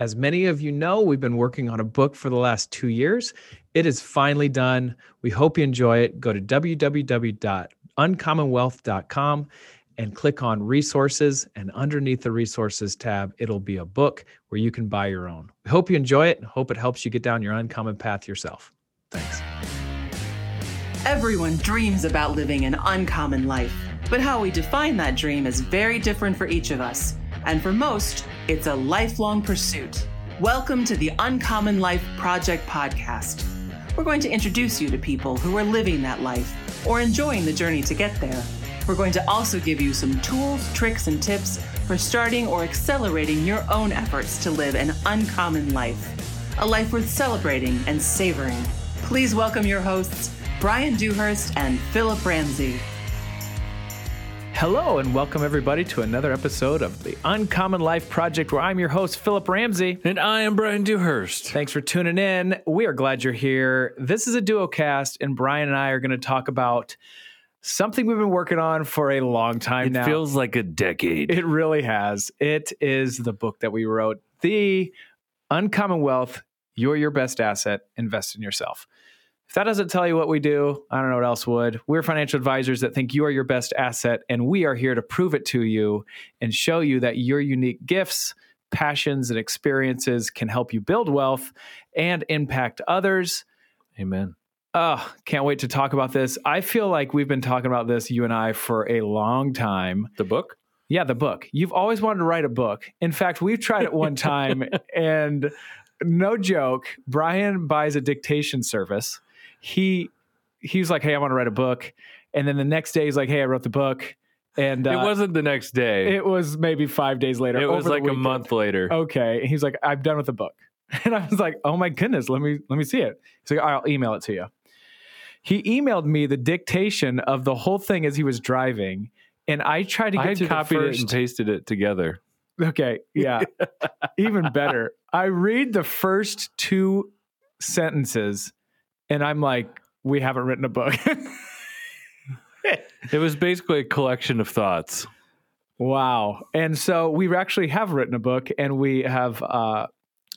As many of you know, we've been working on a book for the last two years. It is finally done. We hope you enjoy it. Go to www.uncommonwealth.com and click on resources. And underneath the resources tab, it'll be a book where you can buy your own. We hope you enjoy it and hope it helps you get down your uncommon path yourself. Thanks. Everyone dreams about living an uncommon life, but how we define that dream is very different for each of us. And for most, it's a lifelong pursuit. Welcome to the Uncommon Life Project podcast. We're going to introduce you to people who are living that life or enjoying the journey to get there. We're going to also give you some tools, tricks, and tips for starting or accelerating your own efforts to live an uncommon life, a life worth celebrating and savoring. Please welcome your hosts, Bryan Dewhurst and Phillip Ramsey. Hello, and welcome everybody to another episode of the Uncommon Life Project, where I'm your host, Phillip Ramsey. And I am Bryan Dewhurst. Thanks for tuning in. We are glad you're here. This is a duo cast, and Bryan and I are going to talk about something we've been working on for a long time it now. feels like a decade. It really has. It is the book that we wrote, The Uncommon Wealth You're Your Best Asset, Invest in Yourself. If that doesn't tell you what we do, I don't know what else would. We're financial advisors that think you are your best asset, and we are here to prove it to you and show you that your unique gifts, passions, and experiences can help you build wealth and impact others. Amen. Oh, can't wait to talk about this. I feel like we've been talking about this, you and I, for a long time. The book? Yeah, the book. You've always wanted to write a book. In fact, we've tried it one time, and no joke, Bryan buys a dictation service. He he's like, "Hey, I want to write a book," and then the next day he's like, "Hey, I wrote the book." And uh, it wasn't the next day. It was maybe five days later. It was like a month later. Okay, and he's like, "I'm done with the book," and I was like, "Oh my goodness, let me let me see it." He's like, "I'll email it to you." He emailed me the dictation of the whole thing as he was driving, and I tried to get I to copied the it first. and pasted it together. Okay, yeah. Even better. I read the first two sentences and I'm like, we haven't written a book. It was basically a collection of thoughts. wow. And so we actually have written a book and we have uh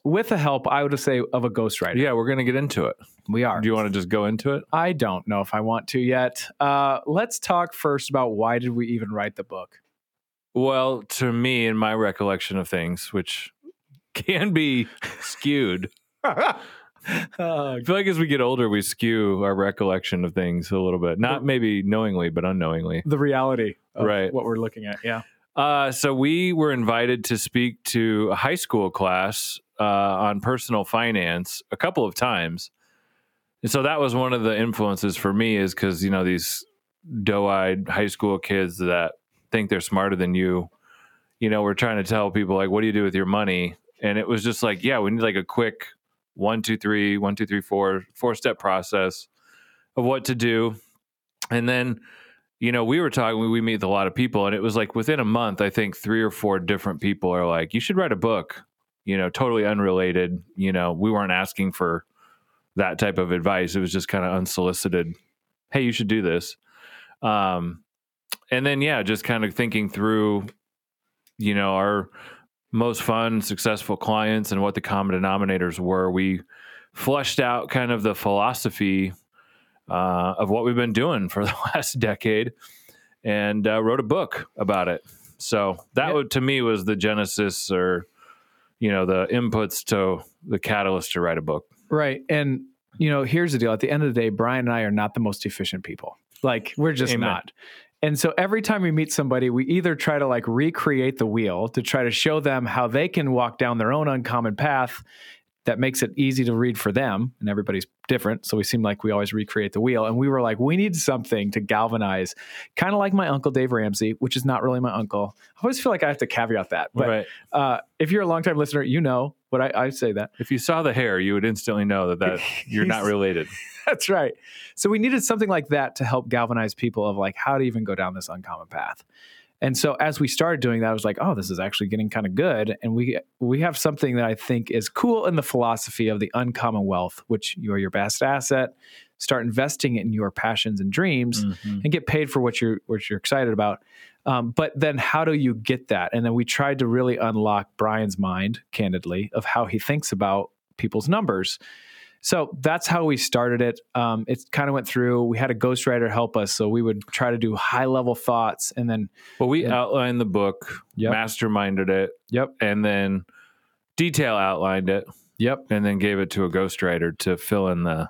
with the help, I would say, of a ghostwriter. Yeah, we're going to get into it. We are. Do you want to just go into it? I don't know if I want to yet. Uh, let's talk first about why did we even write the book? Well, to me, in my recollection of things, which can be skewed, I feel like as we get older, we skew our recollection of things a little bit. Not maybe knowingly, but unknowingly. the reality of Right. what we're looking at. Yeah. Uh, so we were invited to speak to a high school class uh, on personal finance a couple of times, and so that was one of the influences for me. Is because you know these doe-eyed high school kids that think they're smarter than you. You know, we're trying to tell people like, what do you do with your money? And it was just like, yeah, we need like a quick one, two, three, one, two, three, four, four step process of what to do, and then you know, we were talking, we, meet with a lot of people, and it was like within a month, I think three or four different people are like, you should write a book, you know, totally unrelated. You know, we weren't asking for that type of advice. It was just kind of unsolicited. Hey, you should do this. Um, and then, yeah, just kind of thinking through, you know, our most fun, successful clients and what the common denominators were. We flushed out kind of the philosophy uh, of what we've been doing for the last decade and uh, wrote a book about it. So that would, to me was the genesis or, you know, the inputs to the catalyst to write a book. Right. And, you know, here's the deal. At the end of the day, Bryan and I are not the most efficient people. Like, we're just Amen. not. And so every time we meet somebody, we either try to like recreate the wheel to try to show them how they can walk down their own uncommon path that makes it easy to read for them. And everybody's different. So we seem like we always recreate the wheel. And we were like, we need something to galvanize, kind of like my uncle Dave Ramsey, which is not really my uncle. I always feel like I have to caveat that. But right. uh, if you're a longtime listener, you know what I, I say that. If you saw the hair, you would instantly know that, that you're not related. That's right. So we needed something like that to help galvanize people of like how to even go down this uncommon path. And so as we started doing that, I was like, oh, this is actually getting kind of good. And we we have something that I think is cool in the philosophy of the uncommon wealth, which you are your best asset. Start investing in your passions and dreams Mhm. and get paid for what you're what you're excited about. Um, but then how do you get that? And then we tried to really unlock Bryan's mind, candidly, of how he thinks about people's numbers. So that's how we started it. Um, it kind of went through. We had a ghostwriter help us, so we would try to do high level thoughts, and then Well, we Yeah. outlined the book, Yep. masterminded it, yep, and then detail outlined it, yep, and then gave it to a ghostwriter to fill in the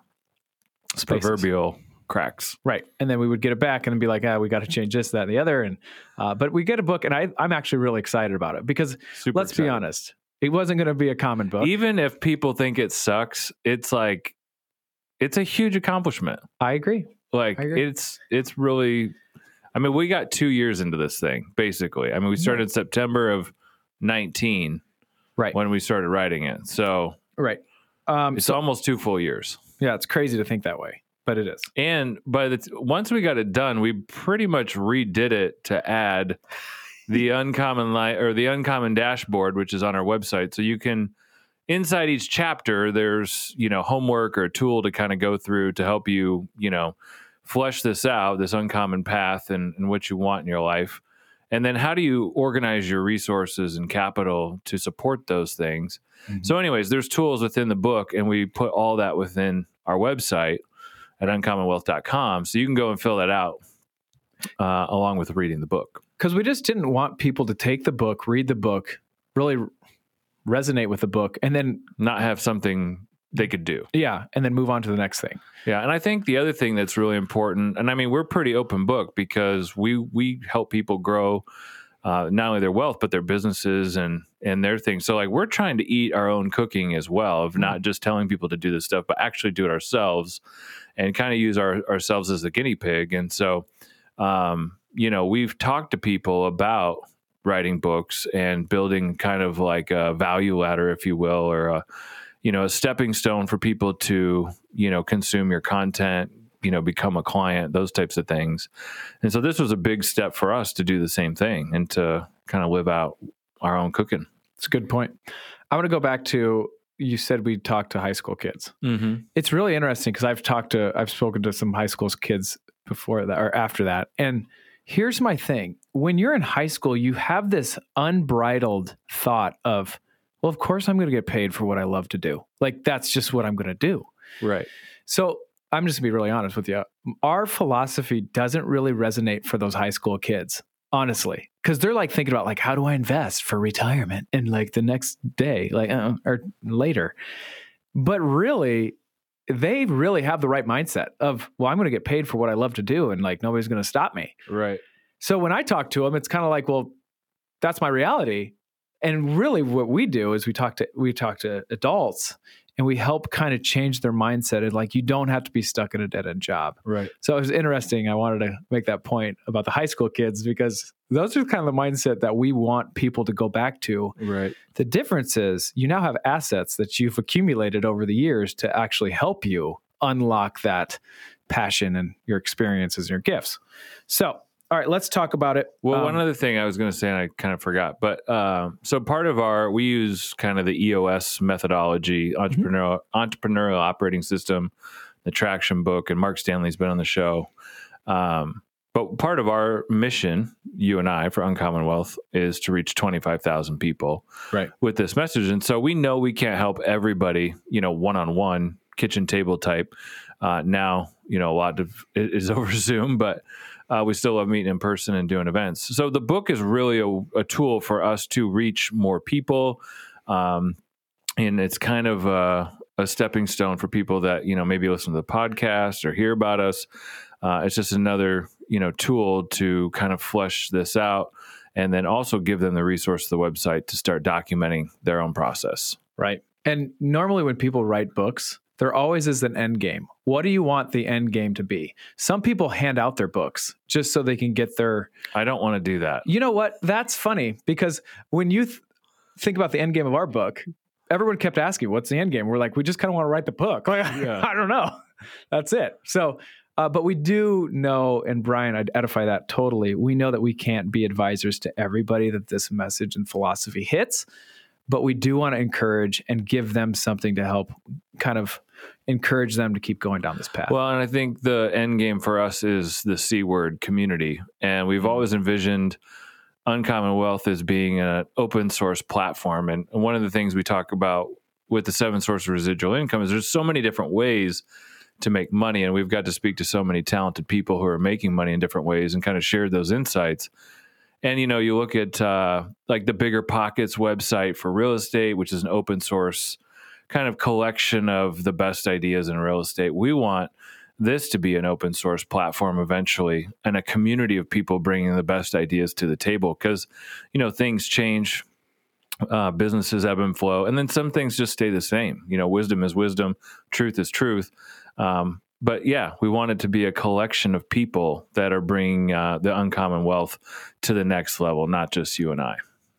Spaces. proverbial cracks. right. And then we would get it back and be like, ah, we got to change this, that, and the other. And uh, but we get a book, and I, I'm actually really excited about it because Super let's be honest, it wasn't going to be a common book. Even if people think it sucks, it's like it's a huge accomplishment. I agree. Like I agree. it's it's really I mean, we got 2 years into this thing basically. I mean, we started September of 19 Right. when we started writing it. So, Right. Um, it's so almost 2 full years. yeah, it's crazy to think that way, but it is. And by the t- once we got it done, we pretty much redid it to add the uncommon light or the uncommon dashboard, which is on our website. So you can inside each chapter, there's you know homework or a tool to kind of go through to help you you know flesh this out, this uncommon path, and, and what you want in your life. And then how do you organize your resources and capital to support those things? Mhm. So, anyways, there's tools within the book, and we put all that within our website at uncommonwealth.com. So you can go and fill that out uh, along with reading the book. Because we just didn't want people to take the book, read the book, really resonate with the book, and then Not have something they could do. yeah, and then move on to the next thing. Yeah, and I think the other thing that's really important, and I mean, we're pretty open book because we we help people grow uh, not only their wealth but their businesses and and their things. So like we're trying to eat our own cooking as well, of not just telling people to do this stuff, but actually do it ourselves, and kind of use our ourselves as the guinea pig. And so, um, you know, we've talked to people about writing books and building kind of like a value ladder, if you will, or a you know a stepping stone for people to you know consume your content you know become a client those types of things and so this was a big step for us to do the same thing and to kind of live out our own cooking It's a good point. I want to go back to you said we talked to high school kids. mm-hmm. It's really interesting because I've talked to I've spoken to some high school kids before that or after that, and here's my thing: when you're in high school, you have this unbridled thought of, well, of course I'm going to get paid for what I love to do. Like that's just what I'm going to do. right So I'm just gonna be really honest with you. Our philosophy doesn't really resonate for those high school kids, honestly, because they're like thinking about like how do I invest for retirement and like the next day, like uh, or later. But really, they really have the right mindset of well, I'm going to get paid for what I love to do, and like nobody's going to stop me. right So when I talk to them, it's kind of like, well, that's my reality. And really, what we do is we talk to we talk to adults, and we help kind of change their mindset. And like, you don't have to be stuck in a dead end job. right So it was interesting. I wanted to make that point about the high school kids because those are kind of the mindset that we want people to go back to. right The difference is you now have assets that you've accumulated over the years to actually help you unlock that passion and your experiences and your gifts. So, all right, let's talk about it. well Um, one other thing i was going to say and i kind of forgot but uh, so part of our we use kind of the eos methodology entrepreneurial entrepreneurial operating system the traction book and mark stanley's been on the show um, but part of our mission you and i for uncommonwealth is to reach 25000 people Right. with this message and so we know we can't help everybody you know one-on-one kitchen table type uh, now you know a lot of it is over zoom but uh, we still love meeting in person and doing events. So the book is really a, a tool for us to reach more people, um, and it's kind of a, a stepping stone for people that you know maybe listen to the podcast or hear about us. Uh, it's just another you know tool to kind of flesh this out, and then also give them the resource the website to start documenting their own process. Right. And normally when people write books, there always is an end game. What do you want the end game to be? Some people hand out their books just so they can get their I don't want to do that. You know what? That's funny because when you th- think about the end game of our book, everyone kept asking, "What's the end game?" We're like, "We just kind of want to write the book." Like, Yeah. I don't know. That's it. So Uh, but we do know, and Bryan, I'd edify that totally. We know that we can't be advisors to everybody that this message and philosophy hits, but we do want to encourage and give them something to help kind of encourage them to keep going down this path. Well, and I think the end game for us is the C word community. And we've mm-hmm. always envisioned Uncommon Wealth as being an open source platform. And one of the things we talk about with the seven source of residual income is there's so many different ways to make money. And we've got to speak to so many talented people who are making money in different ways and kind of share those insights. And you know, you look at uh, like the Bigger Pockets website for real estate, which is an open source kind of collection of the best ideas in real estate. We want this to be an open source platform eventually and a community of people bringing the best ideas to the table because you know things change uh, businesses ebb and flow and then some things just stay the same you know wisdom is wisdom truth is truth um, but yeah we want it to be a collection of people that are bringing uh, the uncommon wealth to the next level not just you and i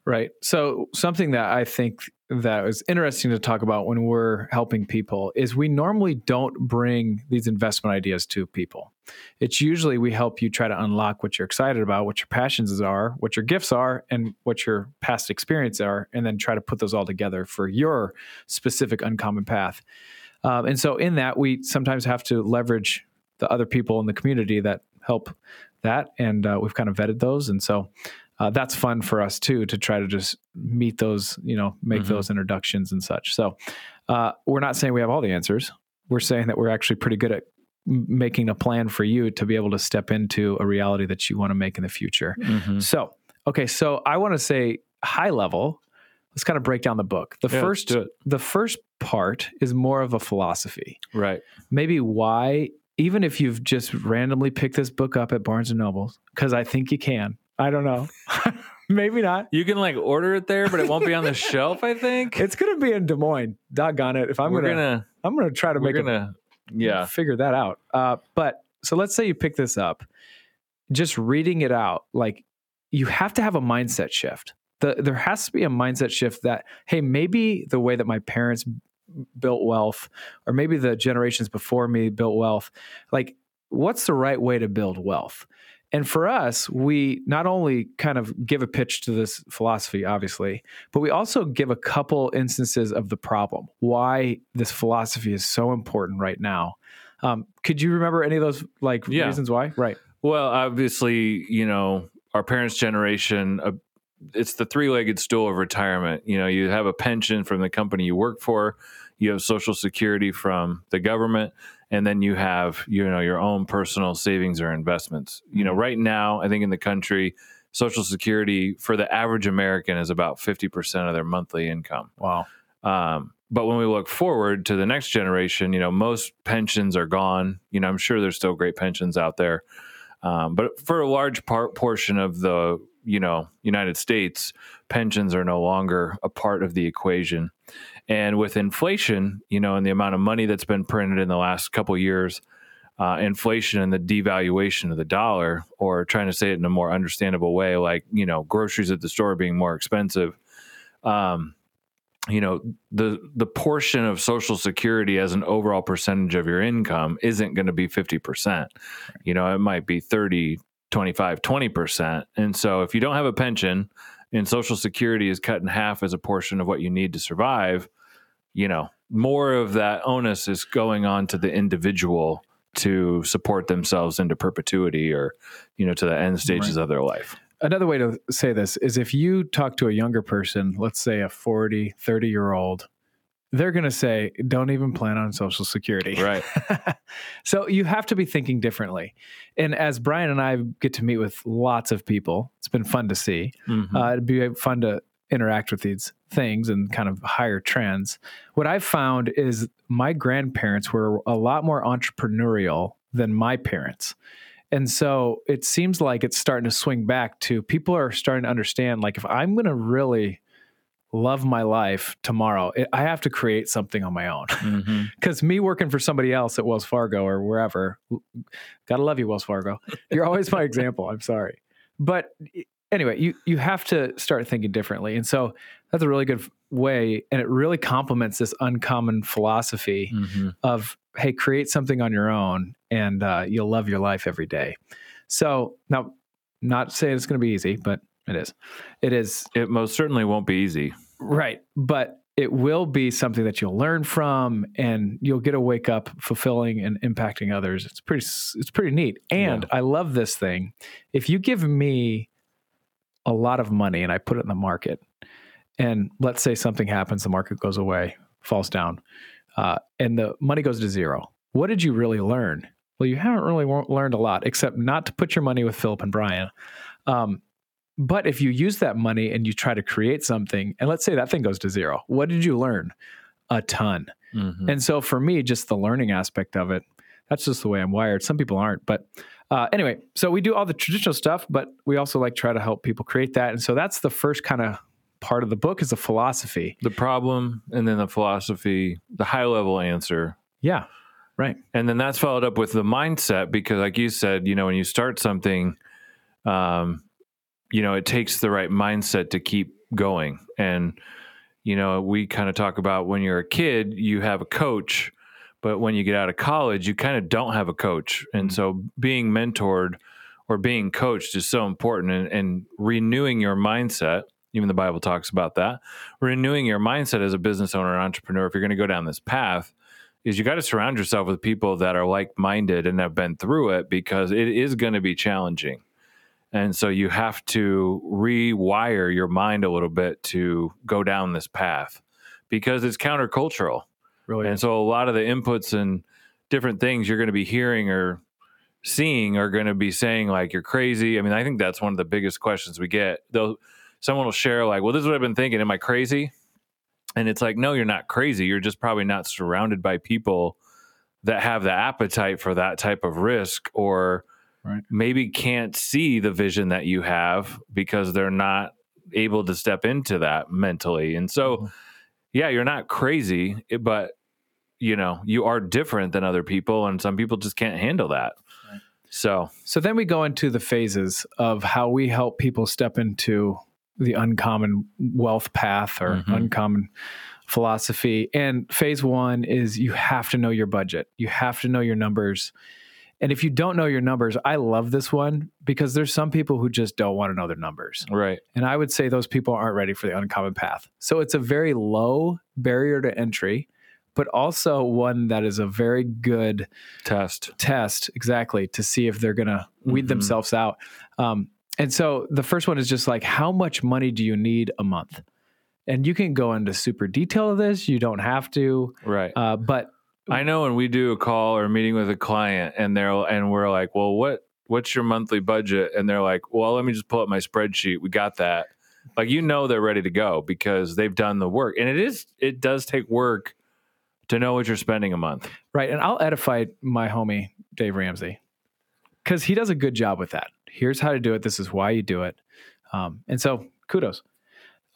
Right. So something that I think that is interesting to talk about when we're helping people is we normally don't bring these investment ideas to people. It's usually we help you try to unlock what you're excited about, what your passions are, what your gifts are, and what your past experience are, and then try to put those all together for your specific uncommon path. Um, and so in that, we sometimes have to leverage the other people in the community that help that, and uh, we've kind of vetted those, and so uh, that's fun for us too to try to just meet those, you know, make mm-hmm. those introductions and such. So uh, we're not saying we have all the answers. We're saying that we're actually pretty good at making a plan for you to be able to step into a reality that you want to make in the future. Mm-hmm. So, okay, so I want to say high level. Let's kind of break down the book. The yeah, first, the first part is more of a philosophy, right? Maybe why even if you've just randomly picked this book up at Barnes and Noble, because I think you can, I don't know. Maybe not. You can like order it there, but it won't be on the shelf. I think it's gonna be in Des Moines. Doggone it! If I'm gonna, gonna, I'm gonna try to make gonna, a, yeah, figure that out. Uh, but so let's say you pick this up, just reading it out, like you have to have a mindset shift. The, there has to be a mindset shift that hey, maybe the way that my parents built wealth, or maybe the generations before me built wealth, like what's the right way to build wealth? And for us, we not only kind of give a pitch to this philosophy, obviously, but we also give a couple instances of the problem, why this philosophy is so important right now. Um, could you remember any of those like yeah. reasons why? Right. Well, obviously, you know, our parents' generation, uh, it's the three-legged stool of retirement. You know, you have a pension from the company you work for, you have social security from the government, and then you have you know your own personal savings or investments. You know mm-hmm. right now i think in the country social security for the average american is about 50% of their monthly income. Wow. Um, but when we look forward to the next generation you know most pensions are gone. You know i'm sure there's still great pensions out there. Um, but for a large part portion of the you know united states pensions are no longer a part of the equation and with inflation, you know, and the amount of money that's been printed in the last couple years, uh, inflation and the devaluation of the dollar, or trying to say it in a more understandable way, like you know, groceries at the store being more expensive. Um, you know, the the portion of Social Security as an overall percentage of your income isn't going to be fifty percent. You know, it might be 30, 25, 20 percent. And so, if you don't have a pension and Social Security is cut in half as a portion of what you need to survive, you know, more of that onus is going on to the individual to support themselves into perpetuity or, you know, to the end stages right. of their life. Another way to say this is if you talk to a younger person, let's say a 40, 30 year old, they're going to say, don't even plan on Social Security. Right. so you have to be thinking differently. And as Bryan and I get to meet with lots of people, it's been fun to see. Mm-hmm. Uh, it'd be fun to interact with these things and kind of higher trends. What I've found is my grandparents were a lot more entrepreneurial than my parents. And so it seems like it's starting to swing back to people are starting to understand like if I'm going to really love my life tomorrow, it, I have to create something on my own. Because mm-hmm. me working for somebody else at Wells Fargo or wherever, gotta love you, Wells Fargo. You're always my example. I'm sorry. But anyway, you you have to start thinking differently, and so that's a really good way, and it really complements this uncommon philosophy Mm-hmm. of hey, create something on your own, and uh, you'll love your life every day. So now, not saying it's going to be easy, but it is. It is It most certainly won't be easy. Right, but it will be something that you'll learn from, and you'll get a wake up fulfilling and impacting others. It's pretty. It's pretty neat, and I love this thing. If you give me a lot of money and I put it in the market, and let's say something happens, the market goes away, falls down, uh, and the money goes to zero. What did you really learn? Well, you haven't really learned a lot, except not to put your money with Phillip and Bryan. Um, but if you use that money and you try to create something, and let's say that thing goes to zero, what did you learn? A ton. Mhm. And so for me, just the learning aspect of it, that's just the way I'm wired. Some people aren't, but uh, anyway, so we do all the traditional stuff, but we also like try to help people create that. And so that's the first kind of part of the book is the philosophy. The problem, and then the philosophy, the high level answer, Yeah, right. and then that's followed up with the mindset because, like you said, you know, when you start something, um, you know, it takes the right mindset to keep going. And you know, we kind of talk about when you're a kid, you have a coach, but when you get out of college, you kind of don't have a coach. And mm. so, being mentored or being coached is so important, and, and renewing your mindset. Even the Bible talks about that. Renewing your mindset as a business owner, or entrepreneur, if you're going to go down this path, is you got to surround yourself with people that are like minded and have been through it because it is going to be challenging. And so you have to rewire your mind a little bit to go down this path because it's countercultural. Really. And so a lot of the inputs and different things you're going to be hearing or seeing are going to be saying like you're crazy. I mean, I think that's one of the biggest questions we get. They'll someone will share like, "Well, this is what I've been thinking. Am I crazy?" And it's like, "No, you're not crazy. You're just probably not surrounded by people that have the appetite for that type of risk or Right. maybe can't see the vision that you have because they're not able to step into that mentally." And so Mhm. yeah, you're not crazy, but you know, you are different than other people, and some people just can't handle that. Right. So, So then we go into the phases of how we help people step into the uncommon wealth path or Mhm. uncommon philosophy. And phase one is you have to know your budget, you have to know your numbers. And if you don't know your numbers, I love this one because there's some people who just don't want to know their numbers. right, And I would say those people aren't ready for the uncommon path. So it's a very low barrier to entry, but also one that is a very good test. test exactly to see if they're going to weed Mhm. themselves out. Um, and so the first one is just like, how much money do you need a month? And you can go into super detail of this. You don't have to, Right. uh, but I know when we do a call or a meeting with a client, and they're and we're like, "Well, what what's your monthly budget?" And they're like, "Well, let me just pull up my spreadsheet. We got that." Like you know, they're ready to go because they've done the work, and it is it does take work to know what you're spending a month. right. And I'll edify my homie Dave Ramsey because he does a good job with that. Here's how to do it. This is why you do it. Um, and so kudos.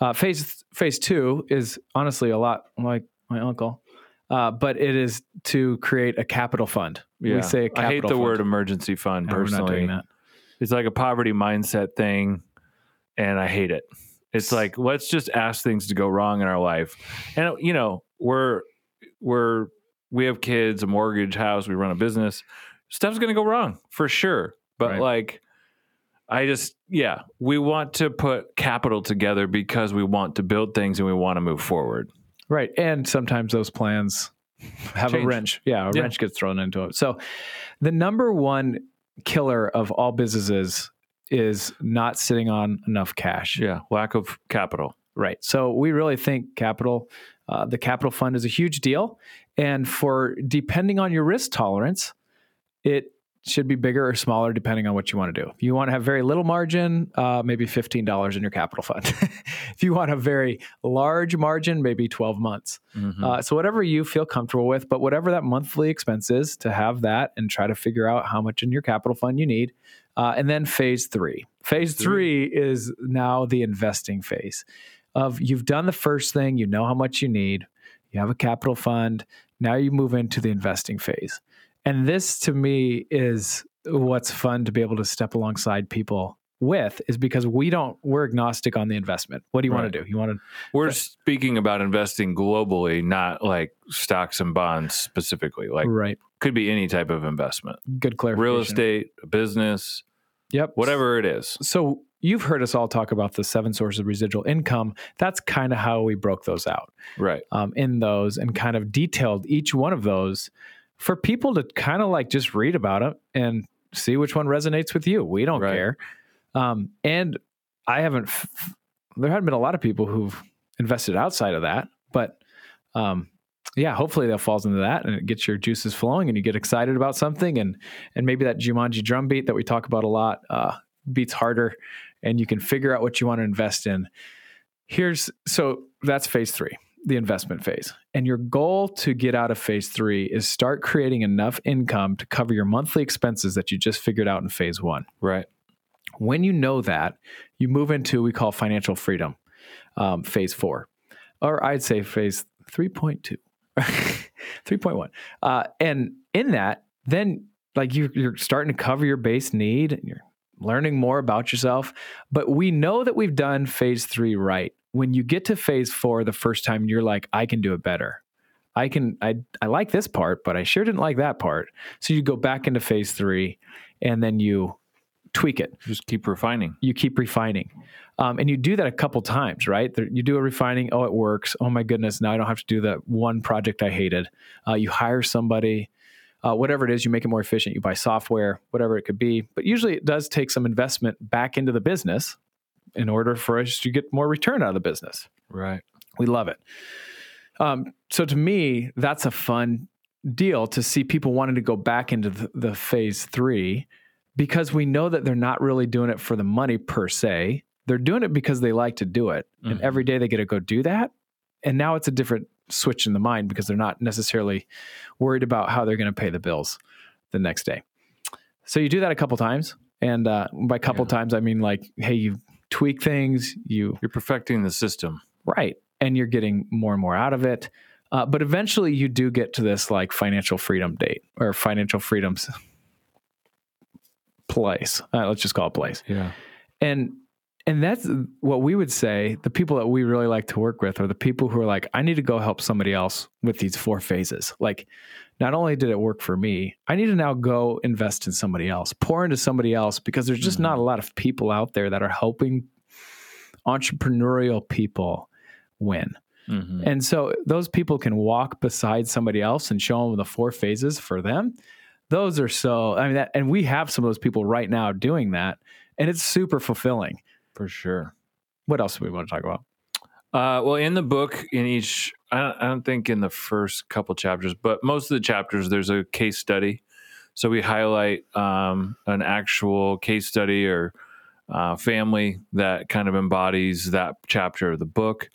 Uh, phase phase two is honestly a lot like my uncle, uh, but it is to create a capital fund. We say a capital I hate the fund. word emergency fund not personally. It's like a poverty mindset thing, and I hate it. It's like let's just ask things to go wrong in our life, and you know we're we're we have kids, a mortgage, house, we run a business. Stuff's gonna go wrong for sure, but Right. like. I just, yeah, we want to put capital together because we want to build things and we want to move forward. Right. And sometimes those plans have a wrench. Yeah, a Yeah. wrench gets thrown into it. So the number one killer of all businesses is not sitting on enough cash. Yeah, lack of capital. Right. So we really think capital, uh, the capital fund is a huge deal. And for depending on your risk tolerance, it should be bigger or smaller depending on what you want to do. If you want to have very little margin, uh, maybe $15 in your capital fund. if you want a very large margin, maybe 12 months. Mhm. Uh, so whatever you feel comfortable with, but whatever that monthly expense is, to have that and try to figure out how much in your capital fund you need. Uh, and then phase three. Phase three is now the investing phase of you've done the first thing, you know how much you need, you have a capital fund. Now you move into the investing phase. And this to me is what's fun to be able to step alongside people with is because we don't we're agnostic on the investment. What do you want to do? You want to We're speaking about investing globally, not like stocks and bonds specifically. Like right? could be any type of investment. Good clarification. Real estate, business, Yep. whatever it is. So you've heard us all talk about the seven sources of residual income. That's kind of how we broke those out Right. um, in those and kind of detailed each one of those for people to kind of like just read about it and see which one resonates with you. We don't Right. care. Um, and I haven't, f- there haven't been a lot of people who've invested outside of that, but um, yeah, hopefully that falls into that and it gets your juices flowing and you get excited about something and and maybe that Jumanji drum beat that we talk about a lot uh, beats harder and you can figure out what you want to invest in. Here's so that's phase three, the investment phase. And your goal to get out of phase three is start creating enough income to cover your monthly expenses that you just figured out in phase one. Right. When you know that, you move into we call financial freedom, um, phase four, or I'd say phase 3.2, 3.1. Uh, and in that, then like you, you're starting to cover your base need and you're learning more about yourself. But we know that we've done phase three right. When you get to phase four the first time, you're like, I can do it better. I can, I, I like this part, but I sure didn't like that part. So you go back into phase three and then you tweak it Just keep refining. you keep refining. Um, and you do that a couple times, right? There, you do a refining. Oh, it works. Oh my goodness. Now I don't have to do that one project I hated. Uh, you hire somebody, uh, whatever it is, you make it more efficient. You buy software, whatever it could be. But usually it does take some investment back into the business in order for us to get more return out of the business. Right. We love it. Um, so to me, that's a fun deal to see people wanting to go back into the, the phase three because we know that they're not really doing it for the money per se. They're doing it because they like to do it. And Mhm. every day they get to go do that. And now it's a different switch in the mind because they're not necessarily worried about how they're going to pay the bills the next day. So you do that a couple times. And uh, by couple Yeah. times, I mean like, hey, you tweak things, you You're perfecting the system. Right. And you're getting more and more out of it. Uh, but eventually you do get to this like financial freedom date or financial freedoms place. Uh, let's just call it place. Yeah. And and that's what we would say the people that we really like to work with are the people who are like, I need to go help somebody else with these four phases. Like, not only did it work for me, I need to now go invest in somebody else, pour into somebody else because there's just not a lot of people out there that are helping entrepreneurial people win. Mhm. And so those people can walk beside somebody else and show them the four phases for them. Those are so, I mean, that, and we have some of those people right now doing that, and it's super fulfilling. For sure. What else do we want to talk about? Uh, well, in the book, in each, I don't, I don't think in the first couple chapters, but most of the chapters, there's a case study. So we highlight um, an actual case study or uh, family that kind of embodies that chapter of the book,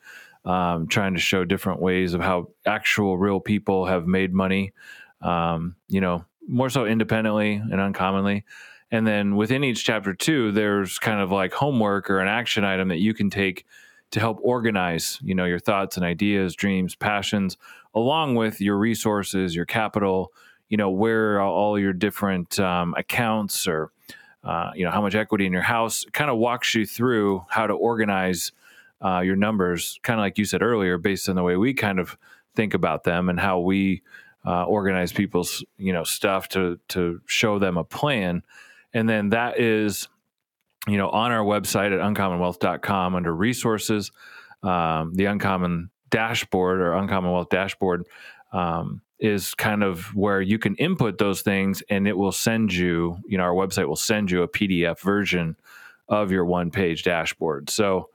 um, trying to show different ways of how actual real people have made money, um, you know, more so independently and uncommonly. And then within each chapter, too, there's kind of like homework or an action item that you can take to help organize you know your thoughts and ideas dreams passions along with your resources your capital you know where all your different um, accounts or uh, you know how much equity in your house kind of walks you through how to organize uh, your numbers kind of like you said earlier based on the way we kind of think about them and how we uh, organize people's you know stuff to to show them a plan. And then that is you know, on our website at uncommonwealth.com under resources, um, the uncommon dashboard or uncommonwealth dashboard um, is kind of where you can input those things and it will send you, you know, our website will send you a PDF version of your one page dashboard. So,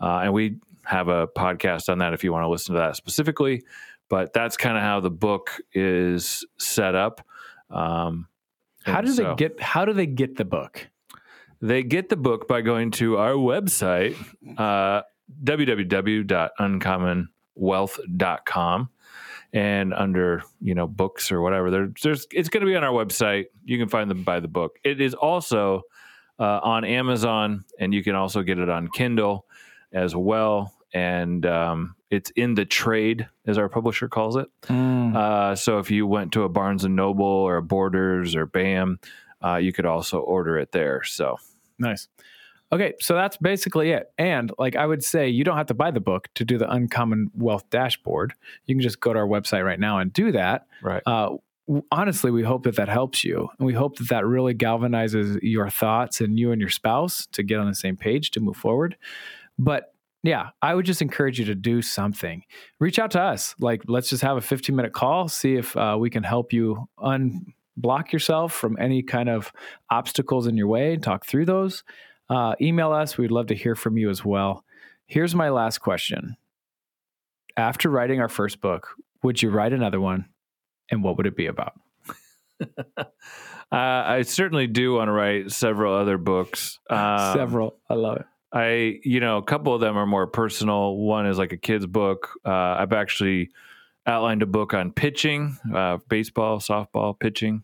uh, and we have a podcast on that if you want to listen to that specifically, but that's kind of how the book is set up. Um, How do they get? How do they get the book? They get the book by going to our website, uh, www.uncommonwealth.com. And under, you know, books or whatever, there, there's it's going to be on our website. You can find them by the book. It is also uh, on Amazon, and you can also get it on Kindle as well. And um, it's in the trade, as our publisher calls it. Uh, so if you went to a Barnes and Noble or a Borders or BAM, uh, you could also order it there. So Nice. Okay, so that's basically it. And like I would say, you don't have to buy the book to do the Uncommon Wealth Dashboard. You can just go to our website right now and do that. Right. Uh, honestly, we hope that that helps you, and we hope that that really galvanizes your thoughts and you and your spouse to get on the same page to move forward. But yeah, I would just encourage you to do something. Reach out to us. Like, let's just have a 15 minute call, see if uh, we can help you unblock yourself from any kind of obstacles in your way, and talk through those. Uh, email us. We'd love to hear from you as well. Here's my last question. After writing our first book, would you write another one? And what would it be about? Uh, I certainly do want to write several other books. Um, Several. I love it. I, you know, a couple of them are more personal. One is like a kid's book. Uh, I've actually outlined a book on pitching, uh, baseball, softball, pitching.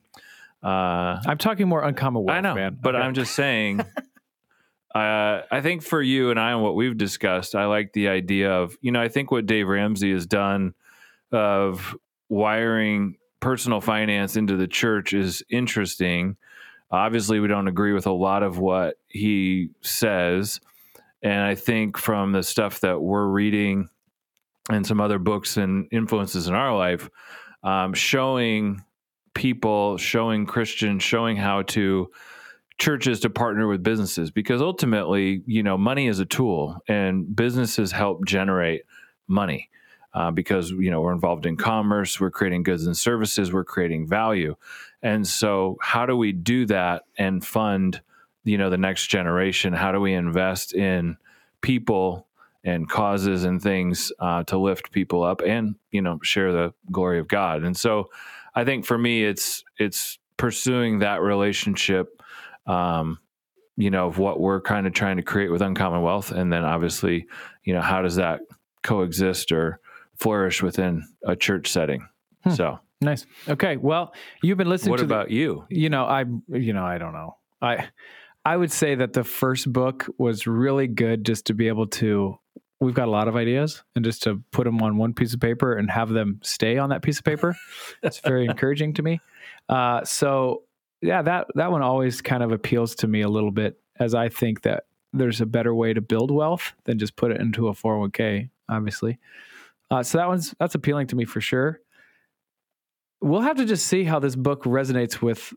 Uh, I'm talking more uncommon wealth, I know, man. but Okay. I'm just saying. uh, I think for you and I and what we've discussed, I like the idea of you know I think what Dave Ramsey has done of wiring personal finance into the church is interesting. Obviously, we don't agree with a lot of what he says, and I think from the stuff that we're reading and some other books and influences in our life, um, showing people, showing Christians, showing how to churches to partner with businesses because ultimately, you know, money is a tool and businesses help generate money. Uh, because you know we're involved in commerce, we're creating goods and services, we're creating value, and so how do we do that and fund, you know, the next generation? How do we invest in people and causes and things uh, to lift people up and you know share the glory of God? And so, I think for me, it's it's pursuing that relationship um, you know, of what we're kind of trying to create with Uncommon Wealth. And then obviously, you know, how does that coexist or flourish within a church setting? Hmm. So, Nice. Okay. Well, you've been listening what to the- about you? you know i you know i don't know i i would say that the first book was really good just to be able to we've got a lot of ideas and just to put them on one piece of paper and have them stay on that piece of paper it's very encouraging to me. Uh, so yeah that that one always kind of appeals to me a little bit as i think that there's a better way to build wealth than just put it into a 401k obviously. Uh, so that one's that's appealing to me for sure. We'll have to just see how this book resonates with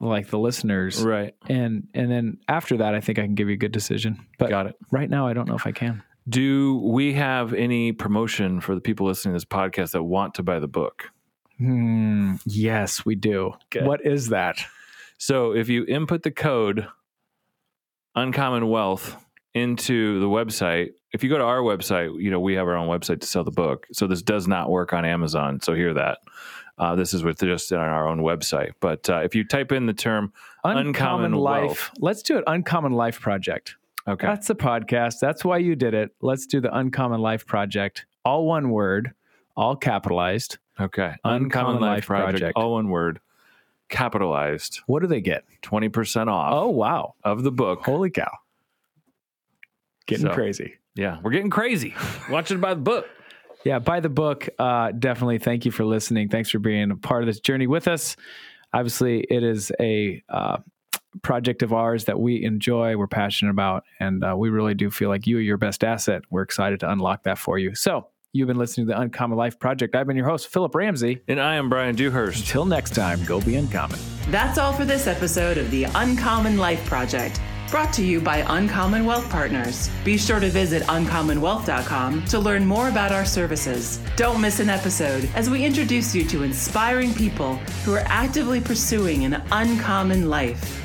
like the listeners. Right. and and then after that i think i can give you a good decision. But Got it. right now i don't know if i can Do we have any promotion for the people listening to this podcast that want to buy the book? hmm, yes we do Good. what is that So if you input the code Uncommon Wealth into the website, if you go to our website, you know, we have our own website to sell the book. So this does not work on Amazon. So hear that. Uh, this is with just on our own website. But uh, if you type in the term, Uncommon life Wealth. let's do it uncommon life project okay, that's the podcast. That's why you did it. Let's do the uncommon life project all one word all capitalized. Okay, Uncommon Life Project. all one word, capitalized, what do they get? twenty percent off oh wow. of the book. holy cow. Getting So- crazy. Yeah, we're getting crazy. Watching by the book. yeah by the book uh, definitely thank you for listening. Thanks for being a part of this journey with us. Obviously it is a uh, project of ours that we enjoy we're passionate about and uh, we really do feel like you are your best asset we're excited to unlock that for you so you've been listening to the uncommon life project i've been your host phillip ramsey And I am Bryan Dewhurst. until next time go be uncommon That's all for this episode of the Uncommon Life Project, brought to you by Uncommon Wealth Partners. Be sure to visit uncommonwealth.com to learn more about our services. Don't miss an episode as we introduce you to inspiring people who are actively pursuing an uncommon life.